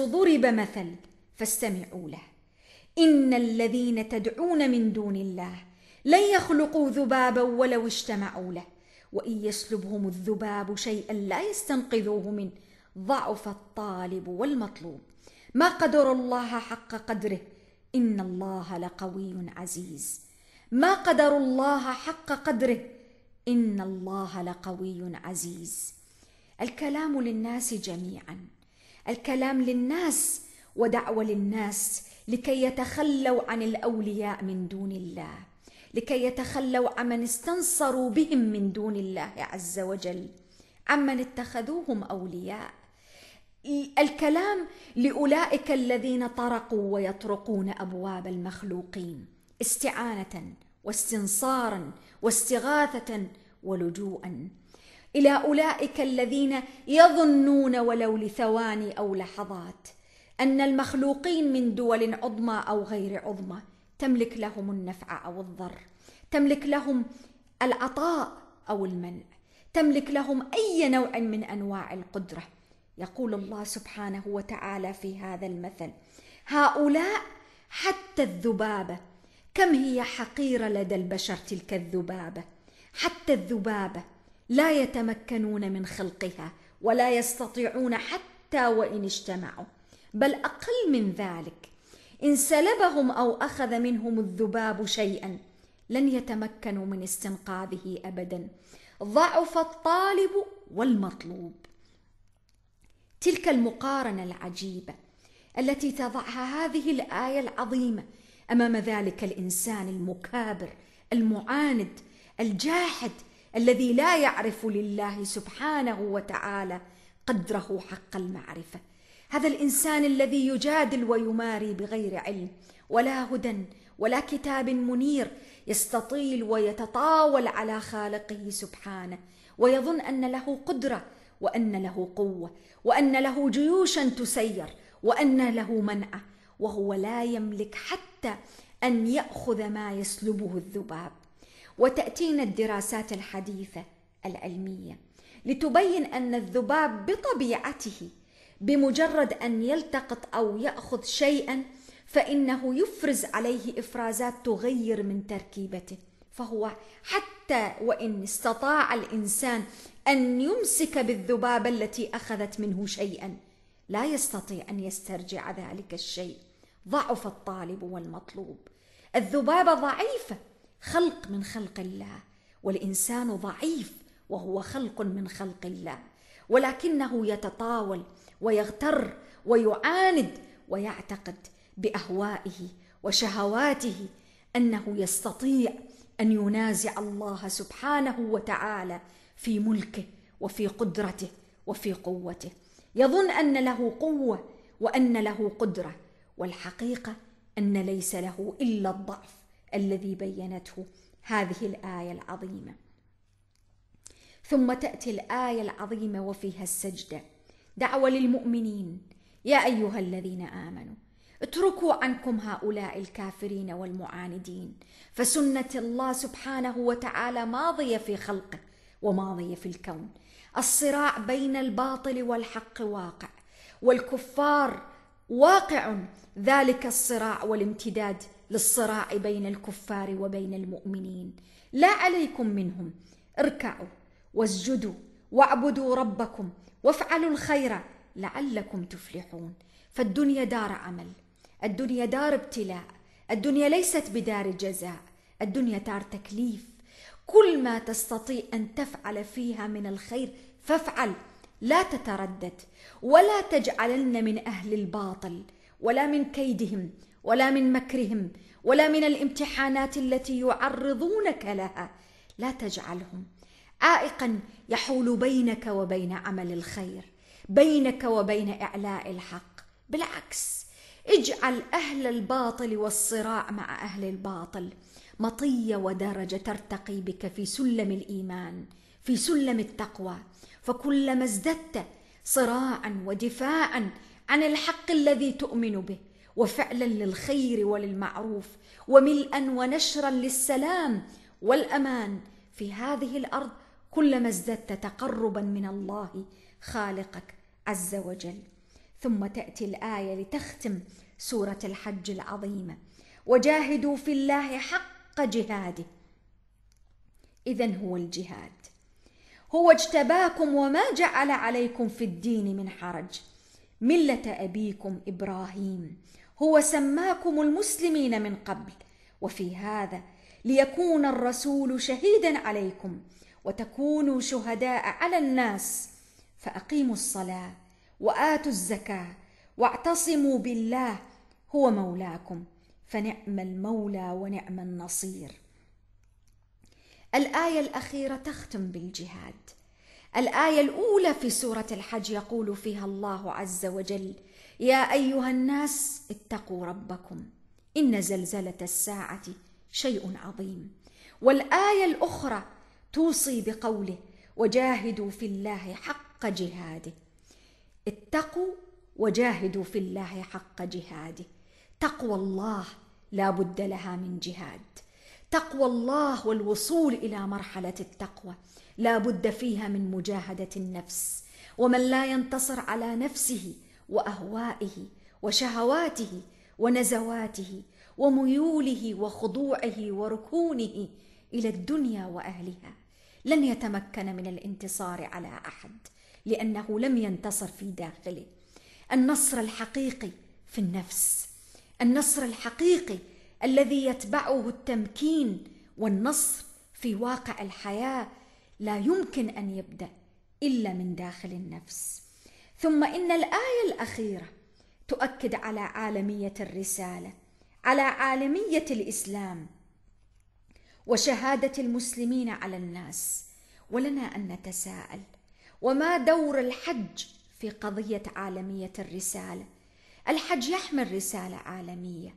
ضرب مثل فاستمعوا له. إن الذين تدعون من دون الله لن يخلقوا ذبابا ولو اجتمعوا له وإن يسلبهم الذباب شيئا لا يستنقذوه منه ضعف الطالب والمطلوب. ما قدر الله حق قدره إن الله لقوي عزيز. ما قدر الله حق قدره إن الله لقوي عزيز. الكلام للناس جميعا. الكلام للناس ودعوة للناس لكي يتخلوا عن الأولياء من دون الله لكي يتخلوا عمن استنصروا بهم من دون الله عز وجل عمن اتخذوهم أولياء. الكلام لأولئك الذين طرقوا ويطرقون أبواب المخلوقين استعانة واستنصارا واستغاثة ولجوءا. إلى أولئك الذين يظنون ولو لثواني أو لحظات أن المخلوقين من دول عظمى أو غير عظمى تملك لهم النفع أو الضر تملك لهم العطاء أو المنع تملك لهم أي نوع من أنواع القدرة. يقول الله سبحانه وتعالى في هذا المثل هؤلاء حتى الذبابه كم هي حقيرة لدى البشر تلك الذبابه حتى الذبابه لا يتمكنون من خلقها ولا يستطيعون حتى وإن اجتمعوا. بل أقل من ذلك إن سلبهم أو أخذ منهم الذباب شيئا لن يتمكنوا من استنقاذه ابدا. ضعف الطالب والمطلوب. تلك المقارنة العجيبة التي تضعها هذه الآية العظيمة أمام ذلك الإنسان المكابر المعاند الجاحد الذي لا يعرف لله سبحانه وتعالى قدره حق المعرفة. هذا الإنسان الذي يجادل ويماري بغير علم ولا هدى ولا كتاب منير يستطيل ويتطاول على خالقه سبحانه ويظن أن له قدرة وأن له قوة وأن له جيوشا تسير وأن له منعه وهو لا يملك حتى أن يأخذ ما يسلبه الذباب. وتأتينا الدراسات الحديثة العلمية لتبين أن الذباب بطبيعته بمجرد أن يلتقط أو يأخذ شيئا فإنه يفرز عليه إفرازات تغير من تركيبته فهو حتى وإن استطاع الإنسان أن يمسك بالذبابه التي أخذت منه شيئا لا يستطيع أن يسترجع ذلك الشيء ضعف الطالب والمطلوب. الذبابه ضعيفه خلق من خلق الله والإنسان ضعيف وهو خلق من خلق الله ولكنه يتطاول ويغتر ويعاند ويعتقد بأهوائه وشهواته أنه يستطيع أن ينازع الله سبحانه وتعالى في ملكه وفي قدرته وفي قوته. يظن أن له قوة وأن له قدرة والحقيقة أن ليس له إلا الضعف. الذي بينته هذه الآية العظيمة. ثم تأتي الآية العظيمة وفيها السجدة. دعوة للمؤمنين. يا أيها الذين آمنوا اتركوا عنكم هؤلاء الكافرين والمعاندين فسنة الله سبحانه وتعالى ماضية في خلقه وماضية في الكون. الصراع بين الباطل والحق واقع والكفار واقع ذلك الصراع والامتداد للصراع بين الكفار وبين المؤمنين. لا عليكم منهم. اركعوا واسجدوا واعبدوا ربكم وافعلوا الخير لعلكم تفلحون. فالدنيا دار عمل الدنيا دار ابتلاء الدنيا ليست بدار جزاء الدنيا دار تكليف. كل ما تستطيع أن تفعل فيها من الخير فافعل. لا تتردد ولا تجعلن من أهل الباطل ولا من كيدهم ولا من مكرهم ولا من الامتحانات التي يعرضونك لها. لا تجعلهم. عائقا يحول بينك وبين عمل الخير بينك وبين إعلاء الحق. بالعكس اجعل أهل الباطل والصراع مع أهل الباطل. مطية ودرجة ترتقي بك في سلم الإيمان في سلم التقوى. فكلما ازددت صراعا ودفاعا عن الحق الذي تؤمن به وفعلا للخير وللمعروف وملئا ونشرا للسلام والأمان في هذه الأرض كلما ازددت تقربا من الله خالقك عز وجل. ثم تأتي الآية لتختم سورة الحج العظيمة. وجاهدوا في الله حق جهاده. إذا هو الجهاد. هو اجتباكم وما جعل عليكم في الدين من حرج. ملة أبيكم إبراهيم. هو سماكم المسلمين من قبل. وفي هذا ليكون الرسول شهيدا عليكم وتكونوا شهداء على الناس. فأقيموا الصلاة وآتوا الزكاة واعتصموا بالله هو مولاكم. فنعم المولى ونعم النصير. الآية الأخيرة تختم بالجهاد. الآية الأولى في سورة الحج يقول فيها الله عز وجل يا أيها الناس اتقوا ربكم إن زلزلة الساعة شيء عظيم. والآية الأخرى توصي بقوله وجاهدوا في الله حق جهاده. اتقوا وجاهدوا في الله حق جهاده. تقوى الله لا بد لها من جهاد. تقوى الله والوصول إلى مرحلة التقوى. لا بد فيها من مجاهدة النفس ومن لا ينتصر على نفسه وأهوائه وشهواته ونزواته وميوله وخضوعه وركونه إلى الدنيا وأهلها. لن يتمكن من الانتصار على أحد لأنه لم ينتصر في داخله. النصر الحقيقي في النفس. النصر الحقيقي الذي يتبعه التمكين والنصر في واقع الحياة لا يمكن أن يبدأ إلا من داخل النفس. ثم إن الآية الأخيرة تؤكد على عالمية الرسالة على عالمية الإسلام وشهادة المسلمين على الناس ولنا أن نتساءل وما دور الحج في قضية عالمية الرسالة؟ الحج يحمل رسالة عالمية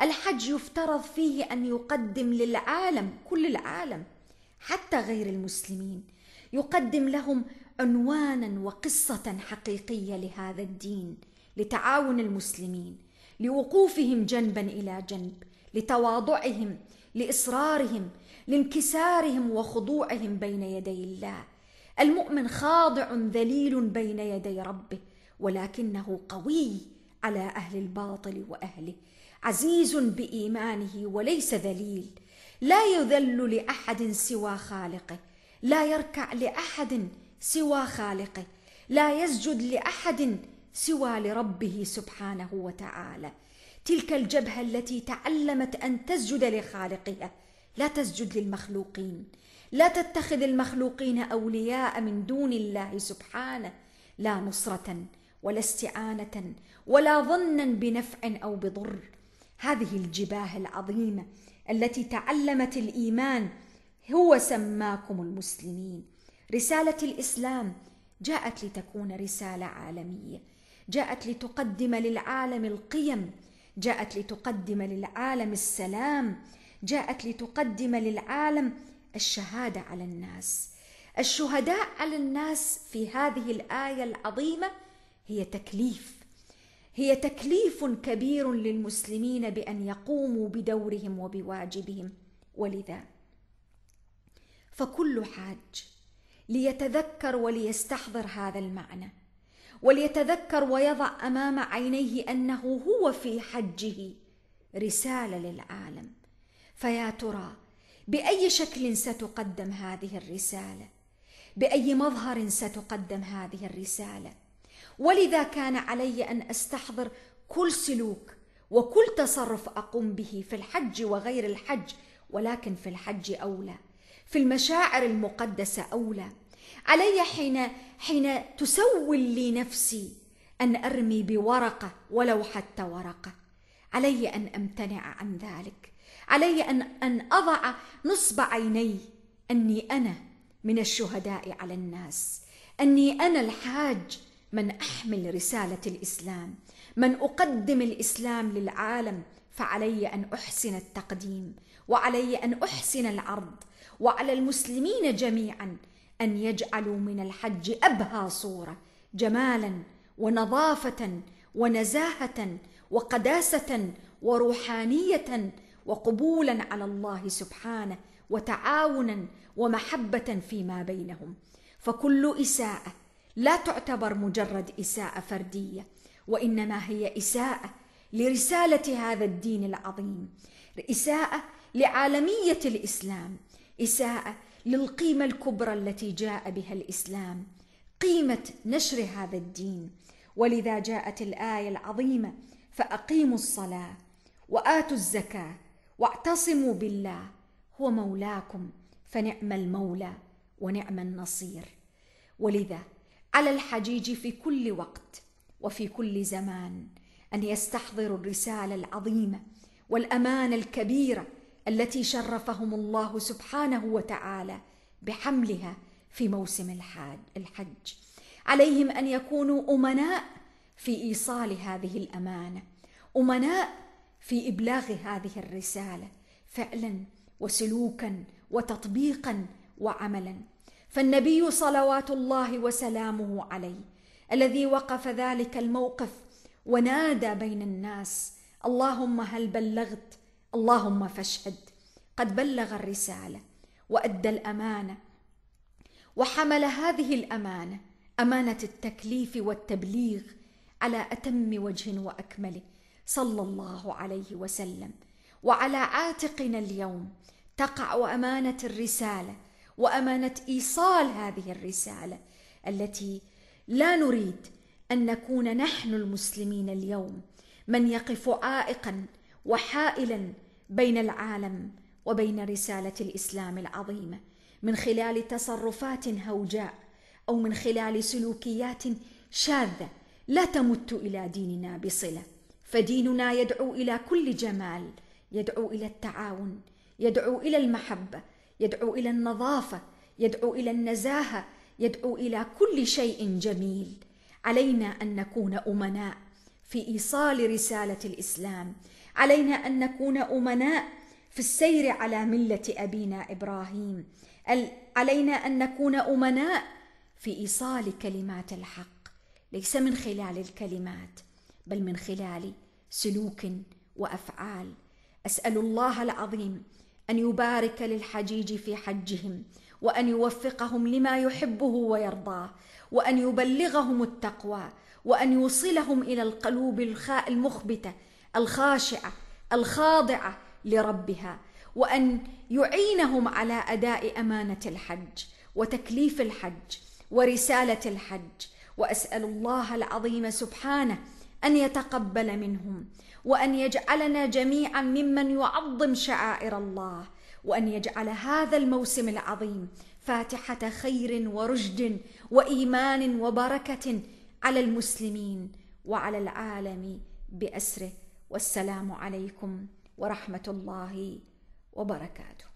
الحج يفترض فيه أن يقدم للعالم كل العالم حتى غير المسلمين. يقدم لهم عنوانا وقصة حقيقية لهذا الدين لتعاون المسلمين لوقوفهم جنبا إلى جنب لتواضعهم لإصرارهم لانكسارهم وخضوعهم بين يدي الله. المؤمن خاضع ذليل بين يدي ربه ولكنه قوي على أهل الباطل وأهله. عزيز بإيمانه وليس ذليل. لا يذل لأحد سوى خالقه. لا يركع لأحد سوى خالقه. لا يسجد لأحد سوى لربه سبحانه وتعالى. تلك الجبهة التي تعلمت أن تسجد لخالقها. لا تسجد للمخلوقين. لا تتخذ المخلوقين أولياء من دون الله سبحانه. لا نصرة ولا استعانة ولا ظنا بنفع أو بضر. هذه الجباه العظيمة التي تعلمت الإيمان هو سماكم المسلمين. رسالة الإسلام جاءت لتكون رسالة عالمية جاءت لتقدم للعالم القيم جاءت لتقدم للعالم السلام جاءت لتقدم للعالم الشهادة على الناس. الشهداء على الناس في هذه الآية العظيمة هي تكليف. هي تكليف كبير للمسلمين بأن يقوموا بدورهم وبواجبهم. ولذا فكل حاج ليتذكر وليستحضر هذا المعنى وليتذكر ويضع أمام عينيه أنه هو في حجه رسالة للعالم. فيا ترى بأي شكل ستقدم هذه الرسالة؟ بأي مظهر ستقدم هذه الرسالة؟ ولذا كان علي أن أستحضر كل سلوك وكل تصرف أقوم به في الحج وغير الحج ولكن في الحج أولى في المشاعر المقدسة أولى. علي حين حين تسول لي نفسي أن أرمي بورقة ولو حتى ورقة. علي أن أمتنع عن ذلك. علي أن أن أضع نصب عيني أني أنا من الشهداء على الناس أني أنا الحاج من أحمل رسالة الإسلام من أقدم الإسلام للعالم فعلي أن أحسن التقديم وعلي أن أحسن العرض وعلى المسلمين جميعا أن يجعلوا من الحج أبهى صورة جمالا ونظافة ونزاهة وقداسة وروحانية وقبولا على الله سبحانه وتعاونا ومحبة فيما بينهم. فكل إساءة لا تعتبر مجرد إساءة فردية وإنما هي إساءة لرسالة هذا الدين العظيم إساءة لعالمية الإسلام إساءة للقيمة الكبرى التي جاء بها الإسلام قيمة نشر هذا الدين. ولذا جاءت الآية العظيمة فأقيموا الصلاة وآتوا الزكاة واعتصموا بالله هو مولاكم فنعم المولى ونعم النصير ولذا على الحجيج في كل وقت وفي كل زمان أن يستحضروا الرسالة العظيمة والامانه الكبيرة التي شرفهم الله سبحانه وتعالى بحملها في موسم الحج. عليهم أن يكونوا أمناء في إيصال هذه الأمانة أمناء في إبلاغ هذه الرسالة فعلا وسلوكا وتطبيقا وعملا. فالنبي صلوات الله وسلامه عليه الذي وقف ذلك الموقف ونادى بين الناس اللهم هل بلغت؟ اللهم فاشهد. قد بلغ الرسالة وأدى الأمانة وحمل هذه الأمانة أمانة التكليف والتبليغ على أتم وجه وأكمله صلى الله عليه وسلم. وعلى عاتقنا اليوم تقع أمانة الرسالة وأمانة إيصال هذه الرسالة التي لا نريد أن نكون نحن المسلمين اليوم. من يقف عائقا وحائلا بين العالم وبين رسالة الإسلام العظيمه من خلال تصرفات هوجاء أو من خلال سلوكيات شاذة لا تمت إلى ديننا بصلة. فديننا يدعو إلى كل جمال يدعو إلى التعاون يدعو إلى المحبة يدعو إلى النظافة يدعو إلى النزاهة يدعو إلى كل شيء جميل. علينا أن نكون أمناء في إيصال رسالة الإسلام. علينا أن نكون أمناء في السير على ملة أبينا إبراهيم. علينا أن نكون أمناء في إيصال كلمات الحق. ليس من خلال الكلمات بل من خلال سلوك وأفعال. أسأل الله العظيم أن يبارك للحجيج في حجهم وأن يوفقهم لما يحبه ويرضاه وأن يبلغهم التقوى وأن يوصلهم إلى القلوب المخبتة الخاشعة الخاضعة لربها وأن يعينهم على أداء أمانة الحج وتكليف الحج ورسالة الحج. وأسأل الله العظيم سبحانه أن يتقبل منهم وأن يجعلنا جميعا ممن يعظم شعائر الله وأن يجعل هذا الموسم العظيم فاتحة خير ورشد وإيمان وبركة على المسلمين وعلى العالم بأسره. والسلام عليكم ورحمة الله وبركاته.